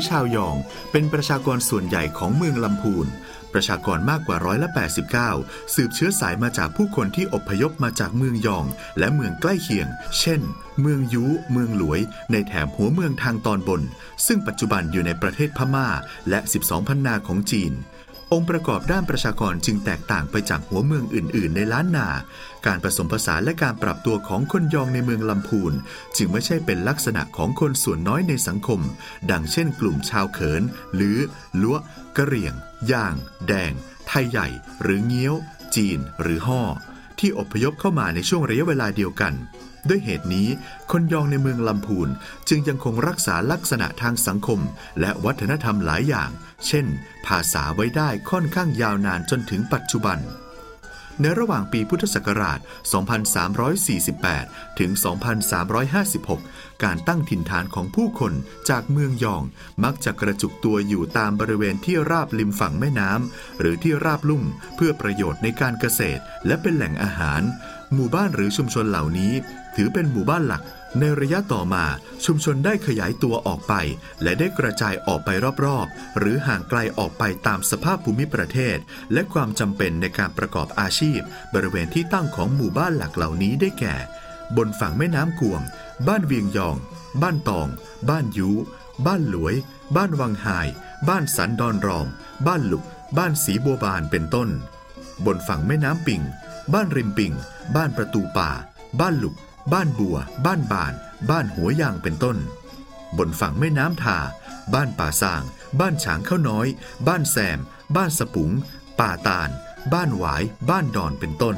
รือชาวยอง เป็นประชากรส่วนใหญ่ของเมืองลำพูน ประชากรมากกว่าร้อยละ89 สืบเชื้อสายมาจากผู้คนที่อพยพมาจากเมืองยอง และเมืองใกล้เคียง เช่น เมืองยู เมืองหลวย ในแถบหัวเมืองทางตอนบน ซึ่งปัจจุบันอยู่ในประเทศพม่า และ 12 พันนาของจีน องค์ประกอบด้านประชากรจึงแตกต่างไปจากหัวเมืองอื่น ๆ ในล้านนา การผสมผสานและการปรับตัวของคนยองในเมืองลำพูน จึงไม่ใช่เป็นลักษณะของคนส่วนน้อยในสังคม ดังเช่นกลุ่มชาวเขิน หรือล้วกะเหรี่ยง ย่าง แดง ไทยใหญ่ หรือเงี้ยว จีน หรือห่อที่อพยพเข้ามาในช่วงระยะเวลาเดียวกัน ด้วยเหตุนี้คนยองในเมืองลำพูนจึงยังคงรักษาลักษณะทางสังคม และวัฒนธรรมหลายอย่าง เช่น ภาษาไว้ได้ค่อนข้างยาวนานจนถึงปัจจุบัน ในระหว่างปีพุทธศักราช 2348 ถึง 2356 การตั้งถิ่นฐานของผู้คนจากเมืองยองมักจะกระจุกตัวอยู่ตามบริเวณที่ราบริมฝั่งแม่น้ำหรือที่ราบลุ่มเพื่อประโยชน์ในการเกษตรและเป็นแหล่งอาหารหมู่บ้านหรือชุมชนเหล่านี้ถือเป็นหมู่บ้านหลัก ในระยะต่อมาชุมชนได้ขยายตัวออกไป และได้กระจายออกไปรอบๆ หรือห่างไกลออกไปตามสภาพภูมิประเทศ และความจำเป็นในการประกอบอาชีพ บริเวณที่ตั้งของหมู่บ้านหลักเหล่านี้ได้แก่ บนฝั่งแม่น้ำกวง บ้านเวียงยอง บ้านตอง บ้านยูบ้านหลวย บ้านวังไฮบ้านสันดอนรอม บ้านหลุก บ้านสีบัวบานเป็นต้น บนฝั่งแม่น้ำปิง บ้านริมปิง บ้านประตูป่า บ้านหลุก บ้านบัว บ้านบาน บ้านหัวยางเป็นต้น บนฝั่งแม่น้ำทา บ้านป่าสาง บ้านฉางข้าวน้อย บ้านแซม บ้านสปุง ป่าตาล บ้านหวาย บ้านดอนเป็นต้น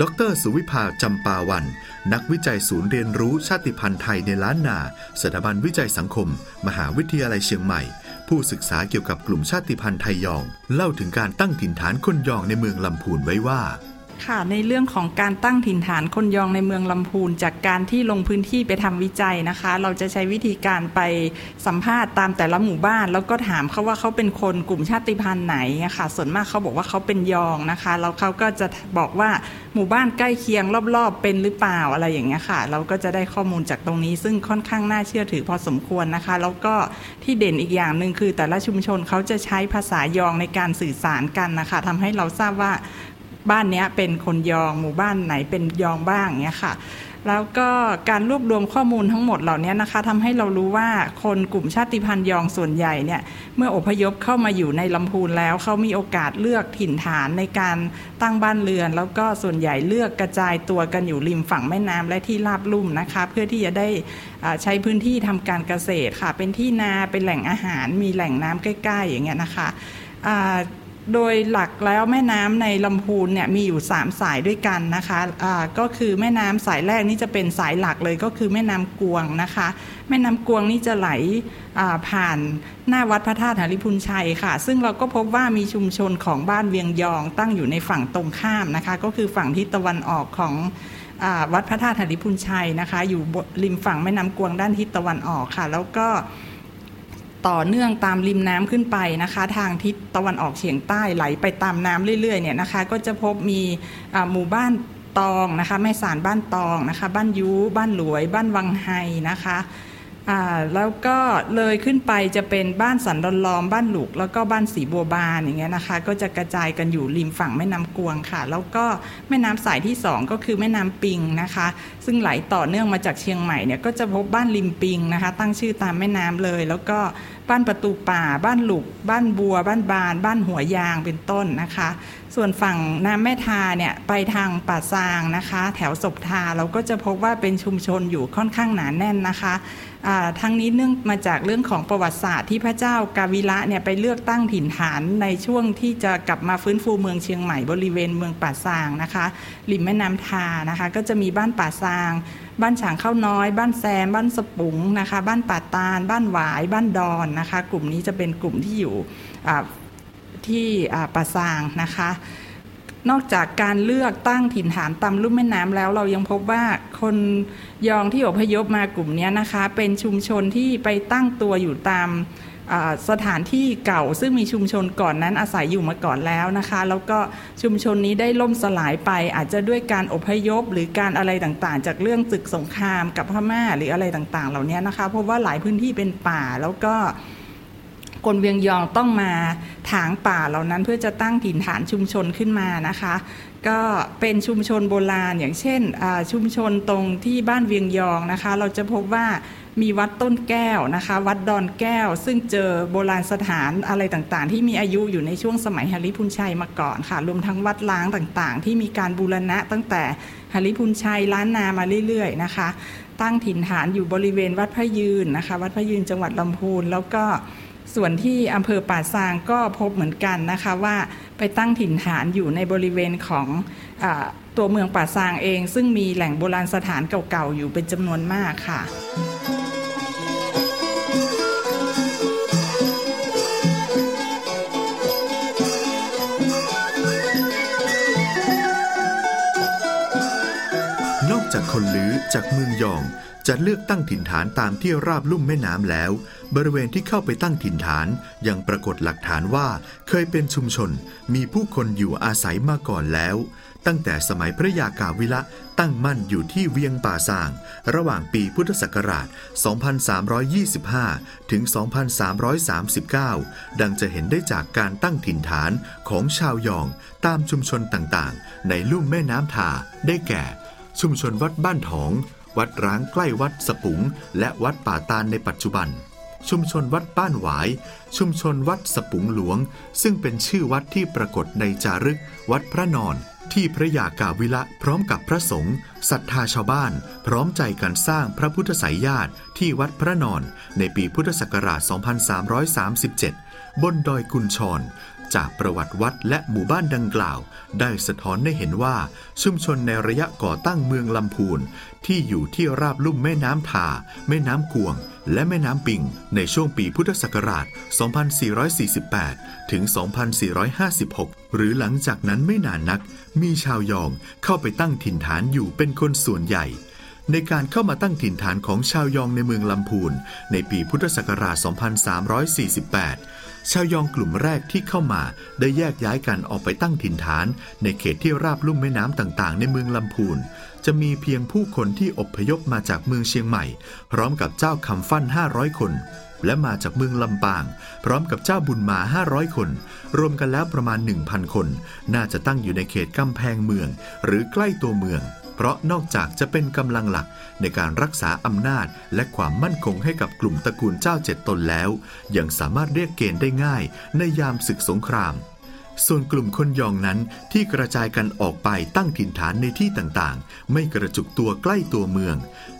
ดรสุวิภาจำปาวัน นักวิจัยศูนย์เรียนรู้ชาติพันธุ์ไทยในล้านนา สถาบันวิจัยสังคม มหาวิทยาลัยเชียงใหม่ ผู้ศึกษาเกี่ยวกับกลุ่มชาติพันธุ์ไทยยอง เล่าถึงการตั้งถิ่นฐานคนยองในเมืองลำพูนไว้ว่า ค่ะในเรื่องของการตั้งถิ่นฐานคนยองในเมืองลำพูน จากการที่ลงพื้นที่ไปทำวิจัยนะคะ เราจะใช้วิธีการไปสัมภาษณ์ตามแต่ละหมู่บ้าน แล้วก็ถามเขาว่าเขาเป็นคนกลุ่มชาติพันธุ์ไหนะค่ะ ส่วนมากเขาบอกว่าเขาเป็นยองนะคะแล้วเขาก็จะบอกว่าหมู่บ้านใกล้เคียงรอบๆ เป็นหรือเปล่าอะไรอย่างเงี้ยค่ะ เราก็จะได้ข้อมูลจากตรงนี้ ซึ่งค่อนข้างน่าเชื่อถือพอสมควรนะคะ แล้วก็ที่เด่นอีกอย่างหนึ่งคือ แต่ละชุมชนเขาจะใช้ภาษายองในการสื่อสารกันนะคะทำให้เราทราบว่า บ้านนี้เป็นคนยองหมู่บ้านไหนเป็นยองบ้างเงี้ยค่ะ แล้วก็การรวบรวมข้อมูลทั้งหมดเหล่านี้นะคะทำให้เรารู้ว่าคนกลุ่มชาติพันธุ์ยองส่วนใหญ่เนี่ยเมื่ออพยพเข้ามาอยู่ในลำพูนแล้วเขามีโอกาสเลือกถิ่นฐานในการตั้งบ้านเรือน แล้วก็ส่วนใหญ่เลือกกระจายตัวกันอยู่ริมฝั่งแม่น้ำและที่ราบลุ่มนะคะ เพื่อที่จะได้ใช้พื้นที่ทำการเกษตรค่ะ เป็นที่นาเป็นแหล่งอาหาร มีแหล่งน้ำใกล้ ๆ อย่างเงี้ยนะคะ โดยหลักแล้วแม่น้ำในลำพูนเนี่ยมีอยู่ 3 สายด้วยกันนะคะะก็คือแม่น้ำสายแรกนี่จะเป็นสายหลักเลยก็คือแม่น้ำกวงนะคะ แม่น้ำกวงนี่จะไหลผ่านหน้าวัดพระธาตุหาริพุนชัยค่ะ ซึ่งเราก็พบว่ามีชุมชนของบ้านเวียงยองตั้งอยู่ในฝั่งตรงข้ามนะคะ ก็คือฝั่งทิศตะวันออกของวัดพระธาตุหาริพุนชัยนะคะ อยู่ริมฝั่งแม่น้ำกวงด้านทิศตะวันออกค่ะ แล้วก็ ต่อเนื่องตามริมน้ำขึ้นไปนะคะ ทางทิศตะวันออกเฉียงใต้ไหลไปตามน้ำเรื่อยๆเนี่ยนะคะ ก็จะพบมีหมู่บ้านตองนะคะแม่สารบ้านตองนะคะ บ้านยูบ้านหลวย บ้านวังไฮนะคะ แล้วก็เลยขึ้นไปจะเป็นบ้านสันดอนล้อมบ้านหลุก แล้วก็บ้านสีบัวบานอย่างเงี้ยนะคะ ก็จะกระจายกันอยู่ริมฝั่งแม่น้ำกวงค่ะ แล้วก็แม่น้ำสายที่ 2 ก็คือแม่น้ำปิงนะคะ ซึ่งไหลต่อเนื่องมาจากเชียงใหม่เนี่ยก็จะพบบ้านริมปิงนะคะ ตั้งชื่อตามแม่น้ำเลย แล้วก็ บ้านประตูป่า บ้านหลุก บ้านบัว บ้านบาน บ้านหัวยางเป็นต้นนะคะ ส่วนฝั่งน้ำแม่ทาเนี่ยไปทางป่าซางนะคะ แถวศพทาเราก็จะพบว่าเป็นชุมชนอยู่ค่อนข้างหนาแน่นนะคะทั้งนี้เนื่องมาจากเรื่องของประวัติศาสตร์ที่พระเจ้ากาวิระเนี่ยไปเลือกตั้งถิ่นฐานในช่วงที่จะกลับมาฟื้นฟูเมืองเชียงใหม่บริเวณเมืองป่าซางนะคะริมแม่น้ำทานะคะ ก็จะมีบ้านป่าซาง บ้านฉางข้าวน้อย บ้านแซม บ้านสปุงนะคะ บ้านป่าตาล บ้านหวาย บ้านดอนนะคะ กลุ่มนี้จะเป็นกลุ่มที่อยู่ที่ป่าซางนะคะนอกจากการเลือกตั้งถิ่นฐานตามลุ่มแม่น้ำแล้วเรายังพบว่าคนยองที่อพยพมากลุ่มนี้นะคะ เป็นชุมชนที่ไปตั้งตัวอยู่ตาม สถานที่เก่าซึ่งมีชุมชนก่อนนั้นอาศัยอยู่มาก่อนแล้วนะคะ แล้วก็ชุมชนนี้ได้ล่มสลายไป อาจจะด้วยการอพยพ หรือการอะไรต่างๆ จากเรื่องศึกสงครามกับพม่าหรืออะไรต่างๆ เหล่านี้นะคะ เพราะว่าหลายพื้นที่เป็นป่าแล้วก็คนเวียงยองต้องมาถางป่าเหล่านั้นเพื่อจะตั้งถิ่นฐานชุมชนขึ้นมานะคะ ก็เป็นชุมชนโบราณอย่างเช่นชุมชนตรงที่บ้านเวียงยองนะคะ เราจะพบว่า มีวัดต้นแก้วนะคะ วัดดอนแก้ว ซึ่งเจอโบราณสถานอะไรต่างๆ ที่มีอายุอยู่ในช่วงสมัยฮาริพุนชัยมาก่อนค่ะ รวมทั้งวัดล้างต่างๆ ที่มีการบูรณะตั้งแต่ฮาริพุนชัยล้านนามาเรื่อยๆนะคะ ตั้งถิ่นฐานอยู่บริเวณวัดพระยืนนะคะ วัดพระยืนจังหวัดลำพูนแล้วก็ส่วนที่อำเภอป่าซางก็พบเหมือนกันนะคะว่าไปตั้งถิ่นฐานอยู่ในบริเวณของอตัวเมืองป่าซางเอง ซึ่งมีแหล่งโบราณสถานเก่าๆอยู่เป็นจำนวนมากค่ะ คนลือจากเมืองยอง จะเลือกตั้งถิ่นฐานตามที่ราบลุ่มแม่น้ำแล้ว บริเวณที่เข้าไปตั้งถิ่นฐาน ยังปรากฏหลักฐานว่าเคยเป็นชุมชน มีผู้คนอยู่อาศัยมาก่อนแล้ว ตั้งแต่สมัยพระยากาวิละตั้งมั่นอยู่ที่เวียงป่าซาง ระหว่างปีพุทธศักราช 2325 ถึง 2339 ดังจะเห็นได้จากการตั้งถิ่นฐานของชาวยอง ตามชุมชนต่างๆ ในลุ่มแม่น้ำทาได้แก่ ชุมชนวัดบ้านถอง วัดร้างใกล้วัดสปุง และวัดป่าตาลในปัจจุบัน ชุมชนวัดบ้านหวาย ชุมชนวัดสปุงหลวง ซึ่งเป็นชื่อวัดที่ปรากฏในจารึก วัดพระนอน ที่พระยากาวิละพร้อมกับพระสงฆ์ศรัทธาชาวบ้าน พร้อมใจกันสร้างพระพุทธสายญาติที่วัดพระนอน ในปีพุทธศักราช 2337 บนดอยกุญชร จากประวัติวัดและหมู่บ้านดังกล่าว ได้สะท้อนให้เห็นว่า ชุมชนในระยะก่อตั้งเมืองลำพูน ที่อยู่ที่ราบลุ่มแม่น้ำทา แม่น้ำกวง และแม่น้ำปิง ในช่วงปีพุทธศักราช 2448 ถึง 2456 หรือหลังจากนั้นไม่นานนัก มีชาวยองเข้าไปตั้งถิ่นฐานอยู่เป็นคนส่วนใหญ่ในการเข้ามาตั้งถิ่นฐานของชาวยองในเมืองลำพูน ในปีพุทธศักราช 2348 ชาวยองกลุ่มแรกที่เข้ามาได้แยกย้ายกันออกไปตั้งถิ่นฐาน ในเขตที่ราบลุ่มแม่น้ำต่างๆ ในเมืองลำพูน จะมีเพียงผู้คนที่อพยพมาจากเมืองเชียงใหม่ พร้อมกับเจ้าคำฟั่น 500 คน และมาจากเมืองลำปาง พร้อมกับเจ้าบุญมา 500 คน รวมกันแล้วประมาณ 1,000 คน น่าจะตั้งอยู่ในเขตกำแพงเมือง หรือใกล้ตัวเมือง เพราะนอกจากจะเป็นกำลังหลักในการรักษาอำนาจและความมั่นคงให้กับกลุ่มตระกูลเจ้าเจ็ดตนแล้ว ยังสามารถเรียกเกณฑ์ได้ง่ายในยามศึกสงคราม ส่วนกลุ่มคนยองนั้นที่กระจายกันออกไปตั้งถิ่นฐานในที่ต่างๆ ไม่กระจุกตัวใกล้ตัวเมือง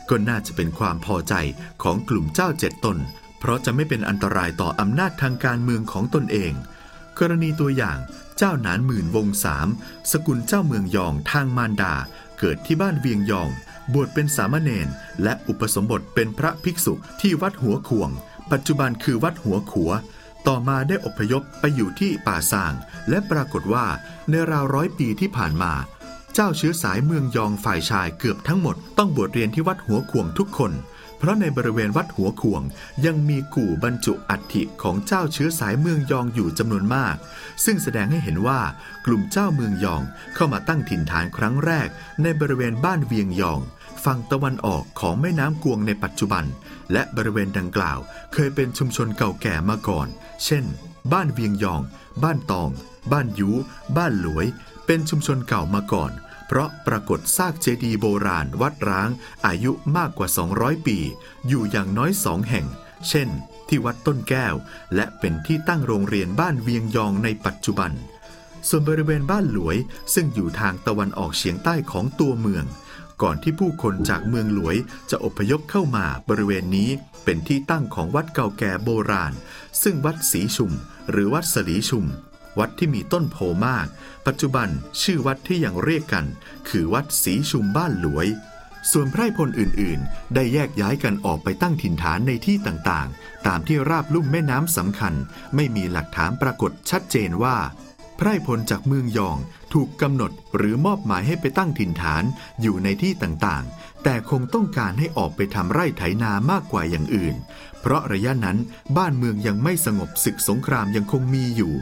ก็น่าจะเป็นความพอใจของกลุ่มเจ้าเจ็ดตน เพราะจะไม่เป็นอันตรายต่ออำนาจทางการเมืองของตนเอง กรณีตัวอย่างเจ้าหนานหมื่นวงสามสกุลเจ้าเมืองยองทางมารดา เกิดที่บ้านเวียงยอง บวชเป็นสามเณรและอุปสมบทเป็นพระภิกษุที่วัดหัวขวง ปัจจุบันคือวัดหัวขัว ต่อมาได้อพยพไปอยู่ที่ป่าซาง และปรากฏว่าในราวร้อยปีที่ผ่านมา เจ้าเชื้อสายเมืองยองฝ่ายชายเกือบทั้งหมดต้องบวชเรียนที่วัดหัวขวงทุกคน เพราะในบริเวณวัดหัวขวง ยังมีกู่บรรจุอัฐิของเจ้าเชื้อสายเมืองยองอยู่จำนวนมาก ซึ่งแสดงให้เห็นว่ากลุ่มเจ้าเมืองยองเข้ามาตั้งถิ่นฐานครั้งแรก ในบริเวณบ้านเวียงยอง ฝั่งตะวันออกของแม่น้ำกวงในปัจจุบัน และบริเวณดังกล่าว เคยเป็นชุมชนเก่าแก่มาก่อน เช่น บ้านเวียงยอง บ้านตอง บ้านยูบ้านหลวย เป็นชุมชนเก่ามาก่อน เพราะปรากฏซากเจดีย์โบราณวัดร้าง อายุมากกว่า 200 ปี อยู่อย่างน้อยสองแห่ง เช่น ที่วัดต้นแก้ว และเป็นที่ตั้งโรงเรียนบ้านเวียงยองในปัจจุบัน ส่วนบริเวณบ้านหลวย ซึ่งอยู่ทางตะวันออกเฉียงใต้ของตัวเมือง ก่อนที่ผู้คนจากเมืองหลวยจะอพยพเข้ามาบริเวณนี้เป็นที่ตั้งของวัดเก่าแก่โบราณ ซึ่งวัดศรีชุม หรือวัดสลีชุม วัดที่มีต้นโพมาก ปัจจุบันชื่อวัดที่ยังเรียกกัน คือวัดศรีชุมบ้านหลวย ส่วนไพร่พลอื่นๆ ได้แยกย้ายกันออกไปตั้งถิ่นฐานในที่ต่างๆ ตามที่ราบลุ่มแม่น้ำสำคัญ ไม่มีหลักฐานปรากฏชัดเจนว่า ไพร่พลจากเมืองยองถูกกำหนดหรือมอบหมายให้ไปตั้งถิ่นฐานอยู่ในที่ต่างๆ แต่คงต้องการให้ออกไปทำไร่ไถนามากกว่าอย่างอื่น เพราะระยะนั้นบ้านเมืองยังไม่สงบศึกสงครามยังคงมีอยู่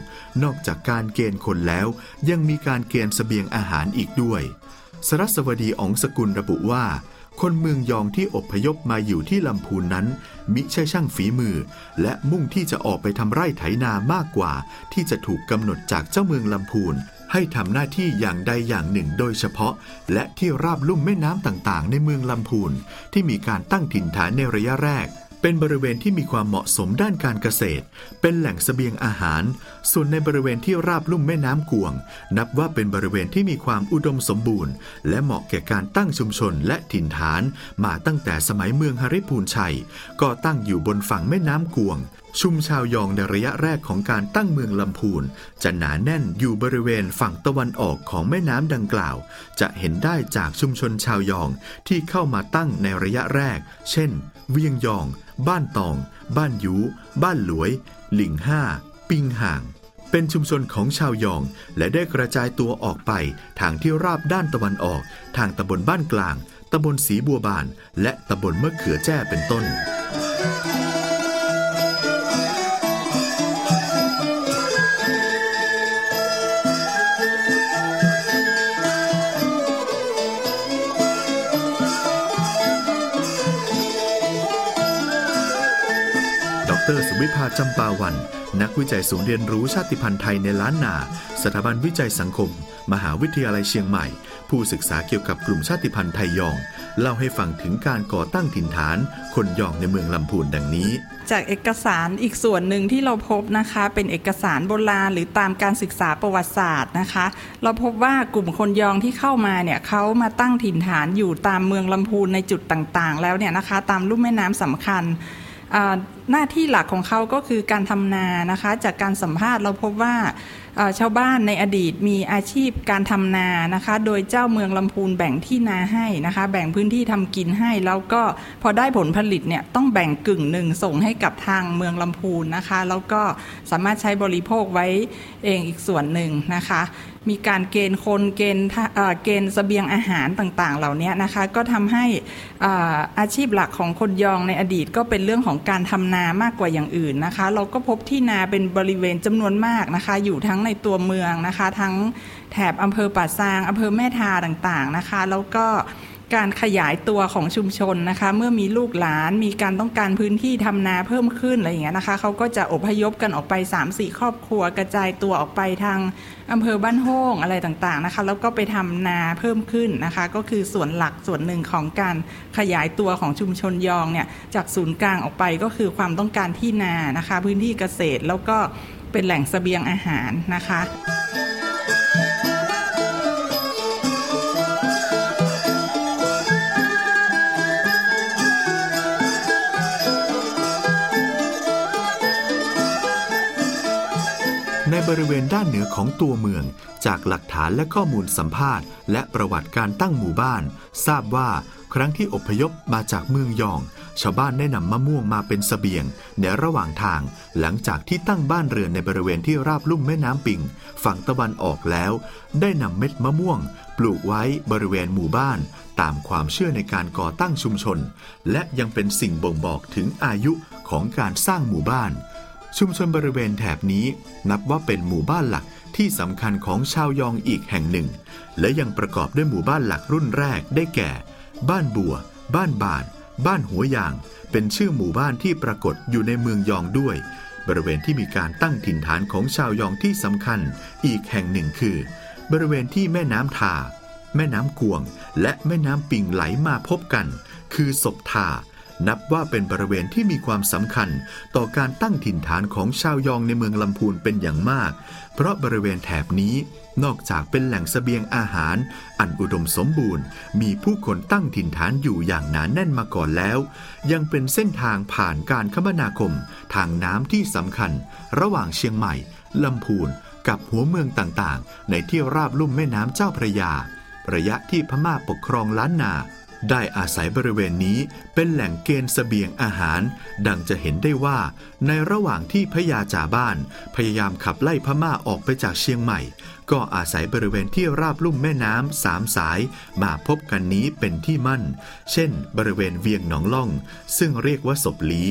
นอกจากการเกณฑ์คนแล้ว ยังมีการเกณฑ์เสบียงอาหารอีกด้วย สรัสวดีอองสกุลระบุว่า คนเมืองยองที่อพยพมาอยู่ที่ลำพูนนั้น มิใช่ช่างฝีมือ และมุ่งที่จะออกไปทำไร่ไถนามากกว่า ที่จะถูกกำหนดจากเจ้าเมืองลำพูน ให้ทำหน้าที่อย่างใดอย่างหนึ่งโดยเฉพาะ และที่ราบลุ่มแม่น้ำต่างๆ ในเมืองลำพูนที่มีการตั้งถิ่นฐานในระยะแรก เป็นบริเวณที่มีความเหมาะสมด้านการเกษตร เป็นแหล่งเสบียงอาหาร ส่วนในบริเวณที่ราบลุ่มแม่น้ำกวง นับว่าเป็นบริเวณที่มีความอุดมสมบูรณ์ และเหมาะแก่การตั้งชุมชนและถิ่นฐาน มาตั้งแต่สมัยเมืองฮาริพูนชัย ก็ตั้งอยู่บนฝั่งแม่น้ำกวง ชุมชาวยองในระยะแรกของการตั้งเมืองลำพูน จะหนาแน่นอยู่บริเวณฝั่งตะวันออกของแม่น้ำดังกล่าว จะเห็นได้จากชุมชนชาวยองที่เข้ามาตั้งในระยะแรก เช่น เวียงยอง บ้านตอง บ้านยูบ้านหลวย หลิงห้า ปิงห่าง เป็นชุมชนของชาวยอง และได้กระจายตัวออกไป ทางที่ราบด้านตะวันออก ทางตำบลบ้านกลาง ตำบลสีบัวบาน และตำบลมะเขือแจ้เป็นต้น วิภาจำปาวัน นักวิจัยศูนย์เรียนรู้ชาติพันธุ์ไทยในล้านนา สถาบันวิจัยสังคม มหาวิทยาลัยเชียงใหม่ ผู้ศึกษาเกี่ยวกับกลุ่มชาติพันธุ์ไทยยอง เล่าให้ฟังถึงการก่อตั้งถิ่นฐาน คนยองในเมืองลำพูนดังนี้ จากเอกสารอีกส่วนหนึ่งที่เราพบนะคะ เป็นเอกสารโบราณหรือตามการศึกษาประวัติศาสตร์นะคะ เราพบว่ากลุ่มคนยองที่เข้ามาเนี่ยเขามาตั้งถิ่นฐานอยู่ตามเมืองลำพูนในจุดต่างๆ แล้วเนี่ยนะคะ ตามลุ่มแม่น้ำสำคัญ หน้าที่หลักของเขาก็คือการทำนานะคะ จากการสัมภาษณ์เราพบว่าชาวบ้านในอดีตมีอาชีพการทำนานะคะ โดยเจ้าเมืองลำพูนแบ่งที่นาให้นะคะ แบ่งพื้นที่ทำกินให้ แล้วก็พอได้ผลผลิตเนี่ยต้องแบ่งกึ่งหนึ่งส่งให้กับทางเมืองลำพูนนะคะ แล้วก็สามารถใช้บริโภคไว้เองอีกส่วนหนึ่งนะคะ มีการเกณฑ์คนเกณฑ์เกณฑ์เสบียงอาหารต่างๆ เหล่านี้นะคะ ก็ทำให้อาชีพหลักของคนยองในอดีตก็เป็นเรื่องของการทำนามากกว่าอย่างอื่นนะคะ เราก็พบที่นาเป็นบริเวณจำนวนมากนะคะ อยู่ทั้งในตัวเมืองนะคะ ทั้งแถบอำเภอป่าซางอำเภอแม่ทาต่างๆนะคะ แล้วก็ การขยายตัวของชุมชนนะคะ เมื่อมีลูกหลานมีการต้องการพื้นที่ทำนาเพิ่มขึ้นอะไรอย่างเงี้ยนะคะเขาก็จะอพยพกันออกไป 3-4 ครอบครัว กระจายตัวออกไปทางอำเภอบ้านโฮ่งอะไรต่างๆนะคะ แล้วก็ไปทำนาเพิ่มขึ้นนะคะ ก็คือส่วนหลักส่วนหนึ่งของการขยายตัวของชุมชนยองเนี่ยจากศูนย์กลางออกไปก็คือความต้องการที่นานะคะ พื้นที่เกษตรแล้วก็เป็นแหล่งเสบียงอาหารนะคะ บริเวณด้านเหนือของตัวเมือง จากหลักฐานและข้อมูลสัมภาษณ์ และประวัติการตั้งหมู่บ้าน ทราบว่าครั้งที่อพยพมาจากเมืองยอง ชาวบ้านได้นำมะม่วงมาเป็นเสบียง ในระหว่างทาง หลังจากที่ตั้งบ้านเรือนในบริเวณที่ราบลุ่มแม่น้ำปิง ฝั่งตะวันออกแล้ว ได้นำเม็ดมะม่วง ปลูกไว้บริเวณหมู่บ้าน ตามความเชื่อในการก่อตั้งชุมชน และยังเป็นสิ่งบ่งบอกถึงอายุของการสร้างหมู่บ้าน ชุมชนบริเวณแถบนี้นับว่าเป็นหมู่บ้านหลักที่สำคัญของชาวยองอีกแห่งหนึ่ง และยังประกอบด้วยหมู่บ้านหลักรุ่นแรกได้แก่ บ้านบัว บ้านบาน บ้านหัวยาง เป็นชื่อหมู่บ้านที่ปรากฏอยู่ในเมืองยองด้วย บริเวณที่มีการตั้งถิ่นฐานของชาวยองที่สำคัญอีกแห่งหนึ่งคือ บริเวณที่แม่น้ำทา แม่น้ำกวง และแม่น้ำปิงไหลมาพบกัน คือศพทา นับว่าเป็นบริเวณที่มีความสำคัญต่อการตั้งถิ่นฐานของชาวยองในเมืองลำพูนเป็นอย่างมาก เพราะบริเวณแถบนี้นอกจากเป็นแหล่งสเสบียงอาหาร อันอุดมสมบูรณ์ มีผู้คนตั้งถิ่นฐานอยู่อย่างหนานแน่นมาก่อนแล้ว ยังเป็นเส้นทางผ่านการคมนาคม ทางน้ำที่สำคัญ ระหว่างเชียงใหม่ลำพูนกับหัวเมืองต่างๆ ในที่ราบลุ่มแม่น้ำเจ้าพระยา ระยะที่พม่าปกครองล้านนา ได้อาศัยบริเวณนี้เป็นแหล่งเกณฑ์เสบียงอาหาร ดังจะเห็นได้ว่าในระหว่างที่พญาจ่าบ้าน พยายามขับไล่พม่าออกไปจากเชียงใหม่ ก็อาศัยบริเวณที่ราบลุ่มแม่น้ำสามสาย มาพบกันนี้เป็นที่มั่น เช่น บริเวณเวียงหนองล่อง ซึ่งเรียกว่าศพลี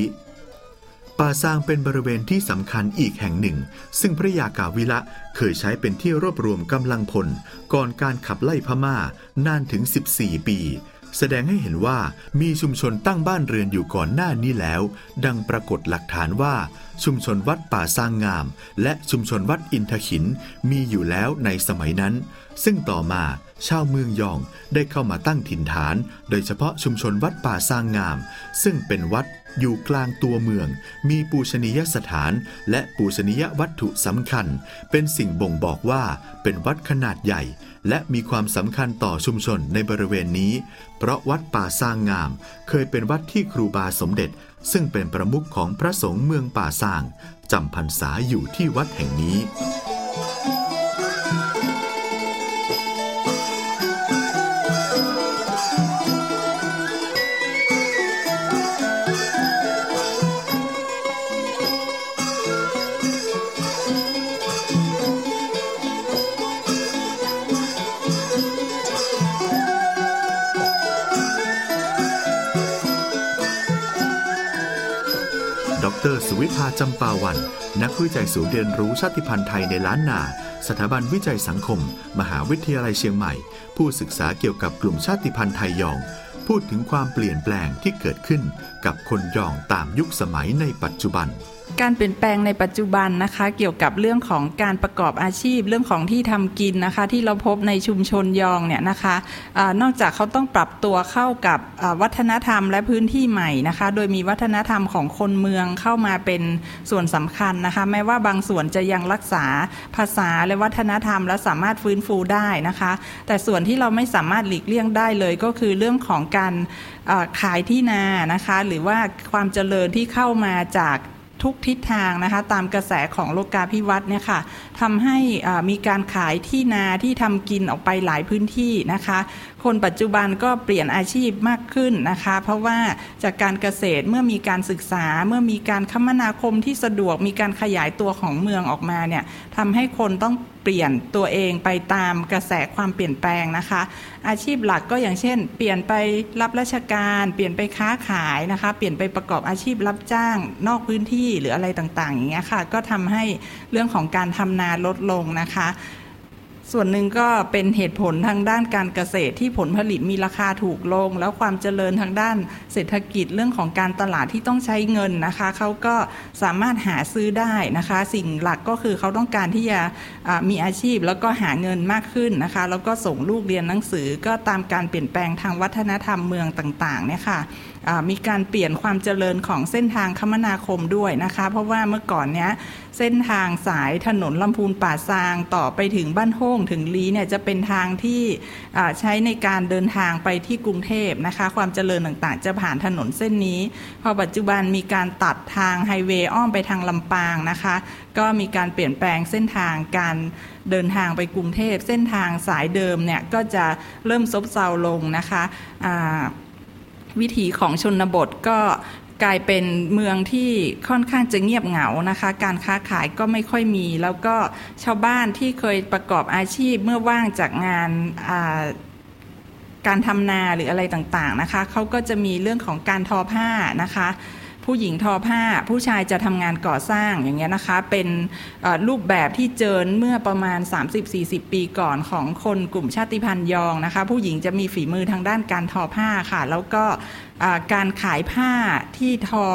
ป่าซางเป็นบริเวณที่สำคัญอีกแห่งหนึ่ง ซึ่งพระยากาวิละเคยใช้เป็นที่รวบรวมกำลังพล ก่อนการขับไล่พม่านานถึง 14 ปี แสดงให้เห็นว่ามีชุมชนตั้งบ้านเรือนอยู่ก่อนหน้านี้แล้ว ดังปรากฏหลักฐานว่า ชุมชนวัดป่าสร้างงาม และชุมชนวัดอินทขินมีอยู่แล้วในสมัยนั้น ซึ่งต่อมาชาวเมืองยองได้เข้ามาตั้งถิ่นฐาน โดยเฉพาะชุมชนวัดป่าสร้างงาม ซึ่งเป็นวัดอยู่กลางตัวเมือง มีปูชนียสถาน และปูชนียวัตถุสำคัญ เป็นสิ่งบ่งบอกว่าเป็นวัดขนาดใหญ่ และมีความสำคัญต่อชุมชนในบริเวณนี้ เพราะวัดป่าสร้างงาม เคยเป็นวัดที่ครูบาสมเด็จ ซึ่งเป็นประมุขของพระสงฆ์เมืองป่าสร้างจำพรรษาอยู่ที่วัดแห่งนี้ รสุวิภาจำปาวัน นักวิจัยศูนย์เรียนรู้ชาติพันธุ์ไทยในล้านนา สถาบันวิจัยสังคม มหาวิทยาลัยเชียงใหม่ ผู้ศึกษาเกี่ยวกับกลุ่มชาติพันธุ์ไทยยอง พูดถึงความเปลี่ยนแปลงที่เกิดขึ้นกับคนยองตามยุคสมัยในปัจจุบัน การเปลี่ยนแปลงในปัจจุบันนะคะ เกี่ยวกับเรื่องของการประกอบอาชีพ เรื่องของที่ทำกินนะคะ ที่เราพบในชุมชนยองเนี่ยนะคะอนอกจากเขาต้องปรับตัวเข้ากับวัฒนธรรมและพื้นที่ใหม่นะคะ โดยมีวัฒนธรรมของคนเมืองเข้ามาเป็นส่วนสำคัญนะคะ แม้ว่าบางส่วนจะยังรักษาภาษาและวัฒนธรรม และสามารถฟื้นฟูได้นะคะ แต่ส่วนที่เราไม่สามารถหลีกเลี่ยงได้เลยก็คือเรื่องของการขายที่นานะคะ หรือว่าความเจริญที่เข้ามาจาก ทุกทิศทางนะคะตามกระแสของโลกาภิวัตน์เนี่ยค่ะทำให้มีการขายที่นาที่ทำกินออกไปหลายพื้นที่นะคะคนปัจจุบันก็เปลี่ยนอาชีพมากขึ้นนะคะ เพราะว่าจากการเกษตรเมื่อมีการศึกษา เมื่อมีการคมนาคมที่สะดวกมีการขยายตัวของเมืองออกมาเนี่ยทำให้คนต้องเปลี่ยนตัวเองไปตามกระแสความเปลี่ยนแปลงนะคะ อาชีพหลักก็อย่างเช่น เปลี่ยนไปรับราชการ เปลี่ยนไปค้าขายนะคะ เปลี่ยนไปประกอบอาชีพรับจ้างนอกพื้นที่หรืออะไรต่างๆ อย่างเงี้ยค่ะ ก็ทำให้เรื่องของการทำนาลดลงนะคะ ส่วนหนึ่งก็เป็นเหตุผลทางด้านการเกษตรที่ผลผลิตมีราคาถูกลง แล้วความเจริญทางด้านเศรษฐกิจเรื่องของการตลาดที่ต้องใช้เงินนะคะเขาก็สามารถหาซื้อได้นะคะ สิ่งหลักก็คือเขาต้องการที่จะมีอาชีพแล้วก็หาเงินมากขึ้นนะคะ แล้วก็ส่งลูกเรียนหนังสือก็ตามการเปลี่ยนแปลงทางวัฒนธรรมเมืองต่างๆเนี่ยค่ะ มีการเปลี่ยนความเจริญของเส้นทางคมนาคมด้วยนะคะ เพราะว่าเมื่อก่อนเนี้ยเส้นทางสายถนนลำพูนป่าซางต่อไปถึงบ้านโฮ่งถึงลีเนี่ยจะเป็นทางที่ใช้ในการเดินทางไปที่กรุงเทพนะคะ ความเจริญต่างๆ จะผ่านถนนเส้นนี้ พอปัจจุบันมีการตัดทางไฮเวย์อ้อมไปทางลำปางนะคะ ก็มีการเปลี่ยนแปลงเส้นทางการเดินทางไปกรุงเทพ เส้นทางสายเดิมเนี่ยก็จะเริ่มซบเซาลงนะคะ วิถีของชนบทก็กลายเป็นเมืองที่ค่อนข้างจะเงียบเหงานะคะ การค้าขายก็ไม่ค่อยมี แล้วก็ชาวบ้านที่เคยประกอบอาชีพเมื่อว่างจากงานการทำนาหรืออะไรต่างๆนะคะเขาก็จะมีเรื่องของการทอผ้านะคะ ผู้หญิงทอผ้า ผู้ชายจะทำงานก่อสร้างอย่างเงี้ยนะคะ เป็นรูปแบบที่เจอเมื่อประมาณ 30-40 ปีก่อนของคนกลุ่มชาติพันธุ์ยองนะคะ ผู้หญิงจะมีฝีมือทางด้านการทอผ้าค่ะ แล้วก็การขายผ้าที่ทอ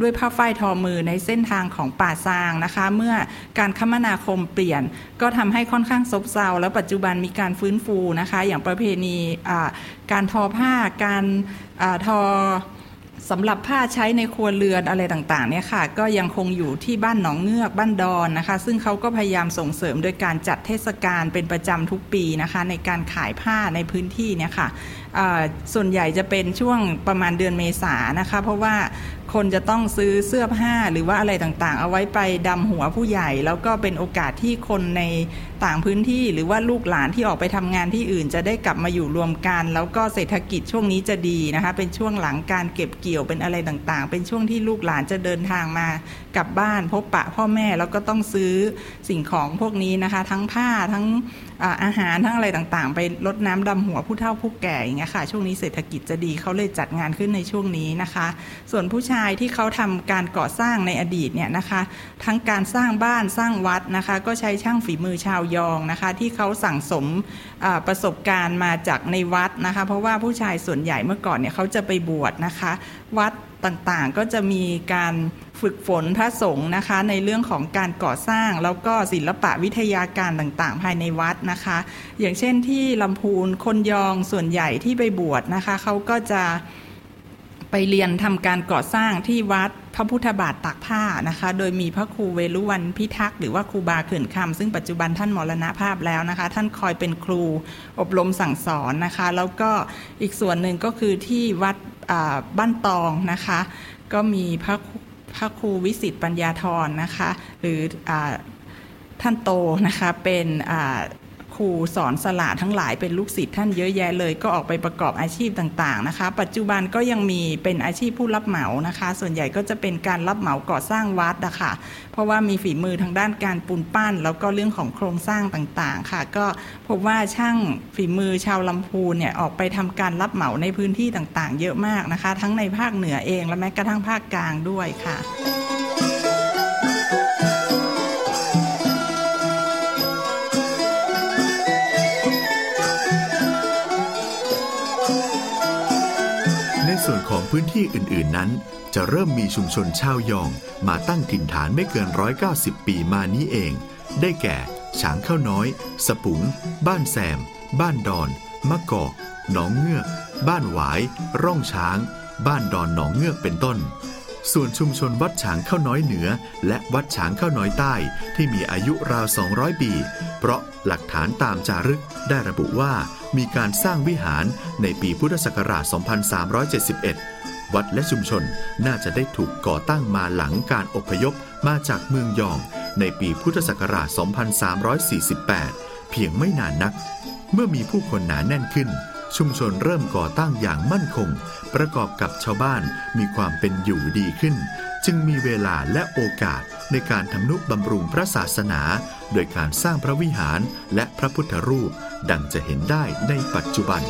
ด้วยผ้าฝ้ายทอมือในเส้นทางของป่าซางนะคะ เมื่อการคมนาคมเปลี่ยน ก็ทำให้ค่อนข้างซบเซาแล้วปัจจุบันมีการฟื้นฟูนะคะ อย่างประเพณีการทอผ้าการทอ สำหรับผ้าใช้ในครัวเรือนอะไรต่างๆเนี่ยค่ะ ก็ยังคงอยู่ที่บ้านหนองเงือกบ้านดอนนะคะ ซึ่งเขาก็พยายามส่งเสริมโดยการจัดเทศกาลเป็นประจำทุกปีนะคะ ในการขายผ้าในพื้นที่เนี่ยค่ะส่วนใหญ่จะเป็นช่วงประมาณเดือนเมษานะคะ เพราะว่าคนจะต้องซื้อเสื้อผ้าหรือว่าอะไรต่างๆ เอาไว้ไปดำหัวผู้ใหญ่ แล้วก็เป็นโอกาสที่คนในต่างพื้นที่ หรือว่าลูกหลานที่ออกไปทำงานที่อื่น จะได้กลับมาอยู่รวมกัน แล้วก็เศรษฐกิจช่วงนี้จะดีนะคะ เป็นช่วงหลังการเก็บเกี่ยวเป็นอะไรต่างๆ เป็นช่วงที่ลูกหลานจะเดินทางมากลับบ้าน พบปะพ่อแม่แล้วก็ต้องซื้อสิ่งของพวกนี้นะคะ ทั้งผ้าทั้ง อาหารทั้งอะไรต่างๆ ไปลดน้ำดำหัวผู้เฒ่าผู้แก่อย่างเงี้ยค่ะ ช่วงนี้เศรษฐกิจจะดีเขาเลยจัดงานขึ้นในช่วงนี้นะคะ ส่วนผู้ชายที่เขาทำการก่อสร้างในอดีตเนี่ยนะคะ ทั้งการสร้างบ้านสร้างวัดนะคะ ก็ใช้ช่างฝีมือชาวยองนะคะ ที่เขาสั่งสมประสบการณ์มาจากในวัดนะคะ เพราะว่าผู้ชายส่วนใหญ่เมื่อก่อนเนี่ยเขาจะไปบวชนะคะ วัด ต่างๆ ก็จะมีการฝึกฝนพระสงฆ์นะคะ ในเรื่องของการก่อสร้างแล้วก็ศิลปะวิทยาการต่างๆ ภายในวัดนะคะ อย่างเช่นที่ลำพูนคนยองส่วนใหญ่ที่ไปบวชนะคะเขาก็จะ ไปเรียนทำการก่อสร้างที่วัดพระพุทธบาทตากผ้านะคะ โดยมีพระครูเวลุวันพิทักษ์หรือว่าครูบาเขื่อนคำซึ่งปัจจุบันท่านมรณภาพแล้วนะคะ ท่านคอยเป็นครูอบรมสั่งสอนนะคะ แล้วก็อีกส่วนหนึ่งก็คือที่วัดบ้านตองนะคะ ก็มีพระพระครูวิสิตปัญญาธรนะคะ หรืออท่านโตนะคะเป็น ครูสอนสลาทั้งหลายเป็นลูกศิษย์ท่านเยอะแยะเลย ก็ออกไปประกอบอาชีพต่างๆนะคะ ปัจจุบันก็ยังมีเป็นอาชีพผู้รับเหมานะคะ ส่วนใหญ่ก็จะเป็นการรับเหมาก่อสร้างวัดนะคะเพราะว่ามีฝีมือทางด้านการปูนปั้น แล้วก็เรื่องของโครงสร้างต่างๆค่ะ ก็พบว่าช่างฝีมือชาวลำพูนเนี่ยออกไปทำการรับเหมาในพื้นที่ต่างๆ เยอะมากนะคะ ทั้งในภาคเหนือเองและแม้กระทั่งภาคกลางด้วยค่ะ ส่วนของพื้นที่อื่น ๆนั้น จะเริ่มมีชุมชนชาวยองมาตั้งถิ่นฐานไม่เกิน 190 ปีมานี้เอง ได้แก่ฉางข้าวน้อย สปุง บ้านแซม บ้านดอน มะกอก หนองเงือก บ้านหวาย ร่องช้าง บ้านดอนหนองเงือกเป็นต้น ส่วนชุมชนวัดฉางข้าวน้อยเหนือ และวัดฉางข้าวน้อยใต้ที่มีอายุราว 200 ปี เพราะหลักฐานตามจารึกได้ระบุว่ามีการสร้างวิหารในปีพุทธศักราช 2371 วัดและชุมชนน่าจะได้ถูกก่อตั้งมาหลังการอพยพมาจากเมืองยอง ในปีพุทธศักราช 2348 เพียงไม่นานนัก เมื่อมีผู้คนหนาแน่นขึ้น ชุมชนเริ่มก่อตั้งอย่างมั่นคง ประกอบกับชาวบ้านมีความเป็นอยู่ดีขึ้น จึงมีเวลาและโอกาสในการทำนุบำรุงพระศาสนา โดยการสร้างพระวิหารและพระพุทธรูป ดังจะเห็นได้ในปัจจุบัน